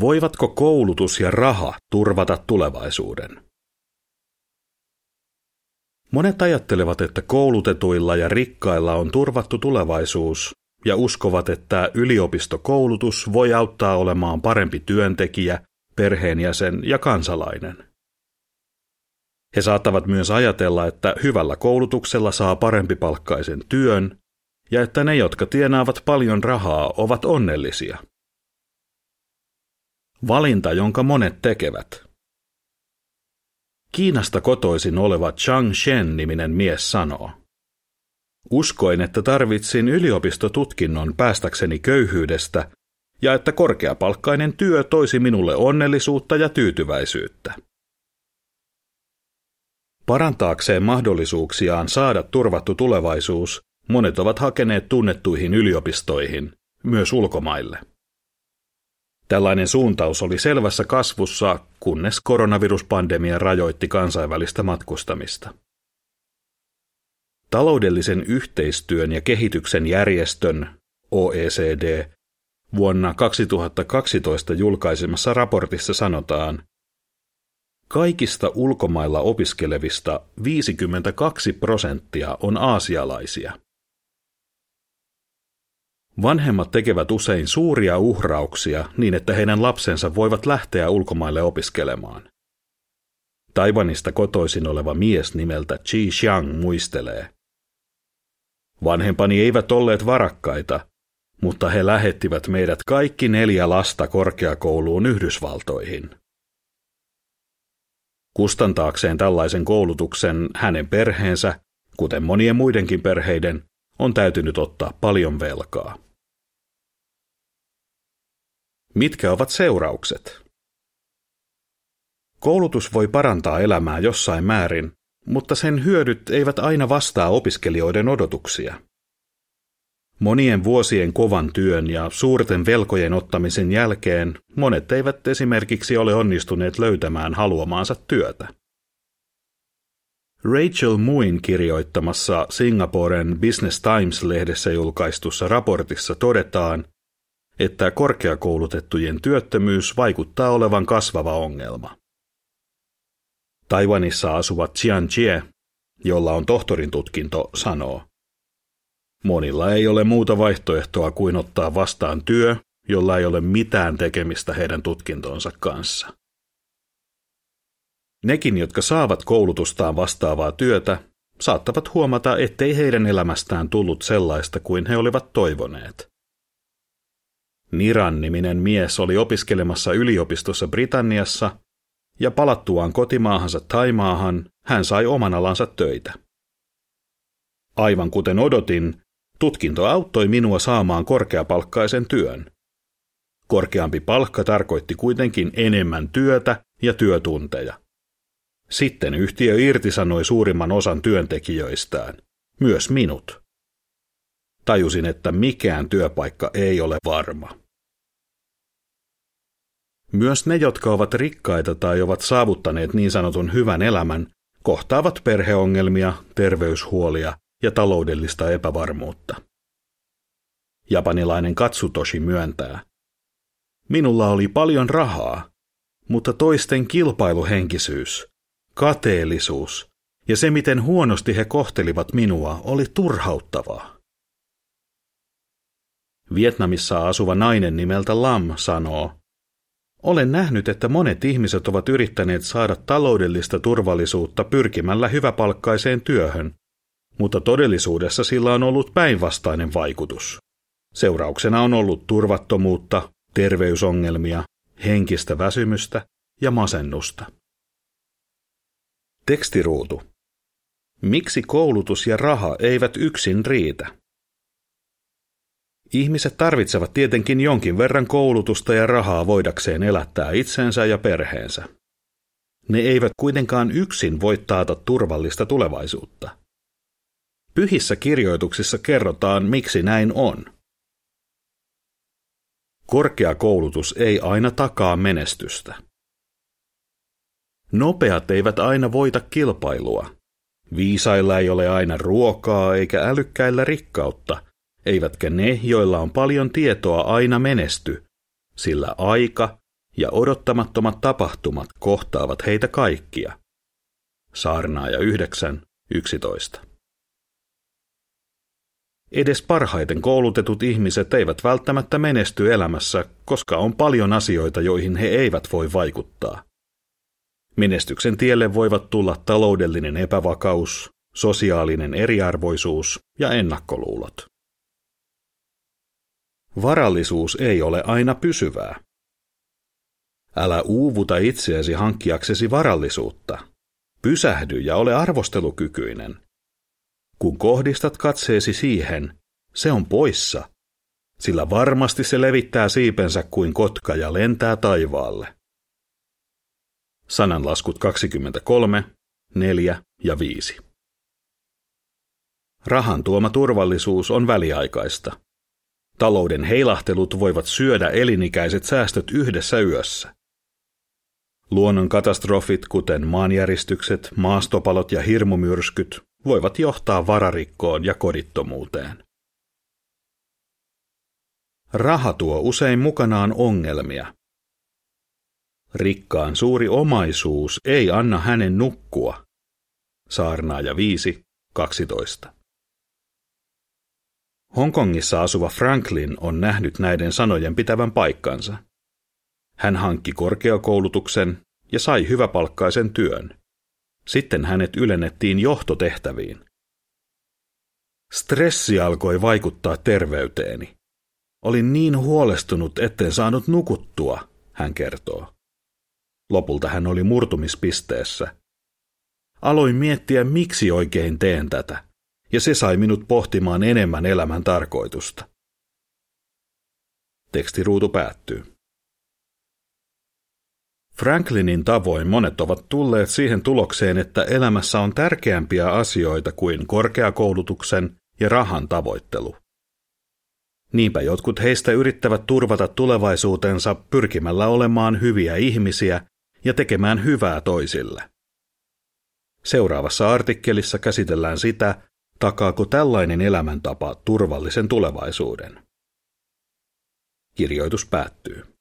Voivatko koulutus ja raha turvata tulevaisuuden? Monet ajattelevat, että koulutetuilla ja rikkailla on turvattu tulevaisuus ja uskovat, että yliopistokoulutus voi auttaa olemaan parempi työntekijä, perheenjäsen ja kansalainen. He saattavat myös ajatella, että hyvällä koulutuksella saa parempi palkkaisen työn ja että ne, jotka tienaavat paljon rahaa, ovat onnellisia. Valinta, jonka monet tekevät. Kiinasta kotoisin oleva Chang Shen-niminen mies sanoo. Uskoin, että tarvitsin yliopistotutkinnon päästäkseni köyhyydestä ja että korkeapalkkainen työ toisi minulle onnellisuutta ja tyytyväisyyttä. Parantaakseen mahdollisuuksiaan saada turvattu tulevaisuus, monet ovat hakeneet tunnettuihin yliopistoihin, myös ulkomaille. Tällainen suuntaus oli selvässä kasvussa, kunnes koronaviruspandemia rajoitti kansainvälistä matkustamista. Taloudellisen yhteistyön ja kehityksen järjestön OECD vuonna 2012 julkaisemassa raportissa sanotaan, Kaikista ulkomailla opiskelevista 52 prosenttia on aasialaisia. Vanhemmat tekevät usein suuria uhrauksia niin, että heidän lapsensa voivat lähteä ulkomaille opiskelemaan. Taiwanista kotoisin oleva mies nimeltä Chi Xiang muistelee. Vanhempani eivät olleet varakkaita, mutta he lähettivät meidät kaikki neljä lasta korkeakouluun Yhdysvaltoihin. Kustantaakseen tällaisen koulutuksen hänen perheensä, kuten monien muidenkin perheiden, on täytynyt ottaa paljon velkaa. Mitkä ovat seuraukset? Koulutus voi parantaa elämää jossain määrin, mutta sen hyödyt eivät aina vastaa opiskelijoiden odotuksia. Monien vuosien kovan työn ja suurten velkojen ottamisen jälkeen monet eivät esimerkiksi ole onnistuneet löytämään haluamaansa työtä. Rachel Muin kirjoittamassa Singaporen Business Times-lehdessä julkaistussa raportissa todetaan, että korkeakoulutettujen työttömyys vaikuttaa olevan kasvava ongelma. Taiwanissa asuva Chian Chie, jolla on tohtorin tutkinto, sanoo, Monilla ei ole muuta vaihtoehtoa kuin ottaa vastaan työ, jolla ei ole mitään tekemistä heidän tutkintonsa kanssa. Nekin, jotka saavat koulutustaan vastaavaa työtä, saattavat huomata, ettei heidän elämästään tullut sellaista kuin he olivat toivoneet. Niran niminen mies oli opiskelemassa yliopistossa Britanniassa, ja palattuaan kotimaahansa Taimaahan hän sai oman alansa töitä. Aivan kuten odotin, tutkinto auttoi minua saamaan korkeapalkkaisen työn. Korkeampi palkka tarkoitti kuitenkin enemmän työtä ja työtunteja. Sitten yhtiö irtisanoi suurimman osan työntekijöistään, myös minut. Tajusin, että mikään työpaikka ei ole varma. Myös ne, jotka ovat rikkaita tai ovat saavuttaneet niin sanotun hyvän elämän, kohtaavat perheongelmia, terveyshuolia ja taloudellista epävarmuutta. Japanilainen Katsutoshi myöntää. Minulla oli paljon rahaa, mutta toisten kilpailuhenkisyys, kateellisuus ja se, miten huonosti he kohtelivat minua, oli turhauttavaa. Vietnamissa asuva nainen nimeltä Lam sanoo, olen nähnyt, että monet ihmiset ovat yrittäneet saada taloudellista turvallisuutta pyrkimällä hyväpalkkaiseen työhön, mutta todellisuudessa sillä on ollut päinvastainen vaikutus. Seurauksena on ollut turvattomuutta, terveysongelmia, henkistä väsymystä ja masennusta. Tekstiruutu. Miksi koulutus ja raha eivät yksin riitä? Ihmiset tarvitsevat tietenkin jonkin verran koulutusta ja rahaa voidakseen elättää itsensä ja perheensä. Ne eivät kuitenkaan yksin voi taata turvallista tulevaisuutta. Pyhissä kirjoituksissa kerrotaan, miksi näin on. Korkeakoulutus ei aina takaa menestystä. Nopeat eivät aina voita kilpailua. Viisailla ei ole aina ruokaa eikä älykkäillä rikkautta, eivätkä ne, joilla on paljon tietoa, aina menesty, sillä aika ja odottamattomat tapahtumat kohtaavat heitä kaikkia. Saarnaaja 9.11. Edes parhaiten koulutetut ihmiset eivät välttämättä menesty elämässä, koska on paljon asioita, joihin he eivät voi vaikuttaa. Menestyksen tielle voivat tulla taloudellinen epävakaus, sosiaalinen eriarvoisuus ja ennakkoluulot. Varallisuus ei ole aina pysyvää. Älä uuvuta itseäsi hankkiaksesi varallisuutta. Pysähdy ja ole arvostelukykyinen. Kun kohdistat katseesi siihen, se on poissa, sillä varmasti se levittää siipensä kuin kotka ja lentää taivaalle. Sananlaskut 23, 4 ja 5. Rahan tuoma turvallisuus on väliaikaista. Talouden heilahtelut voivat syödä elinikäiset säästöt yhdessä yössä. Luonnon katastrofit, kuten maanjäristykset, maastopalot ja hirmumyrskyt, voivat johtaa vararikkoon ja kodittomuuteen. Raha tuo usein mukanaan ongelmia. Rikkaan suuri omaisuus ei anna hänen nukkua. Saarnaaja 5, 12. Hongkongissa asuva Franklin on nähnyt näiden sanojen pitävän paikkansa. Hän hankki korkeakoulutuksen ja sai hyväpalkkaisen työn. Sitten hänet ylennettiin johtotehtäviin. Stressi alkoi vaikuttaa terveyteeni. Olin niin huolestunut, etten saanut nukuttua, hän kertoo. Lopulta hän oli murtumispisteessä. Aloin miettiä, miksi oikein teen tätä, ja se sai minut pohtimaan enemmän elämän tarkoitusta. Tekstiruutu päättyy. Franklinin tavoin monet ovat tulleet siihen tulokseen, että elämässä on tärkeämpiä asioita kuin korkeakoulutuksen ja rahan tavoittelu. Niinpä jotkut heistä yrittävät turvata tulevaisuutensa pyrkimällä olemaan hyviä ihmisiä ja tekemään hyvää toisille. Seuraavassa artikkelissa käsitellään sitä, takaako tällainen elämäntapa turvallisen tulevaisuuden. Kirjoitus päättyy.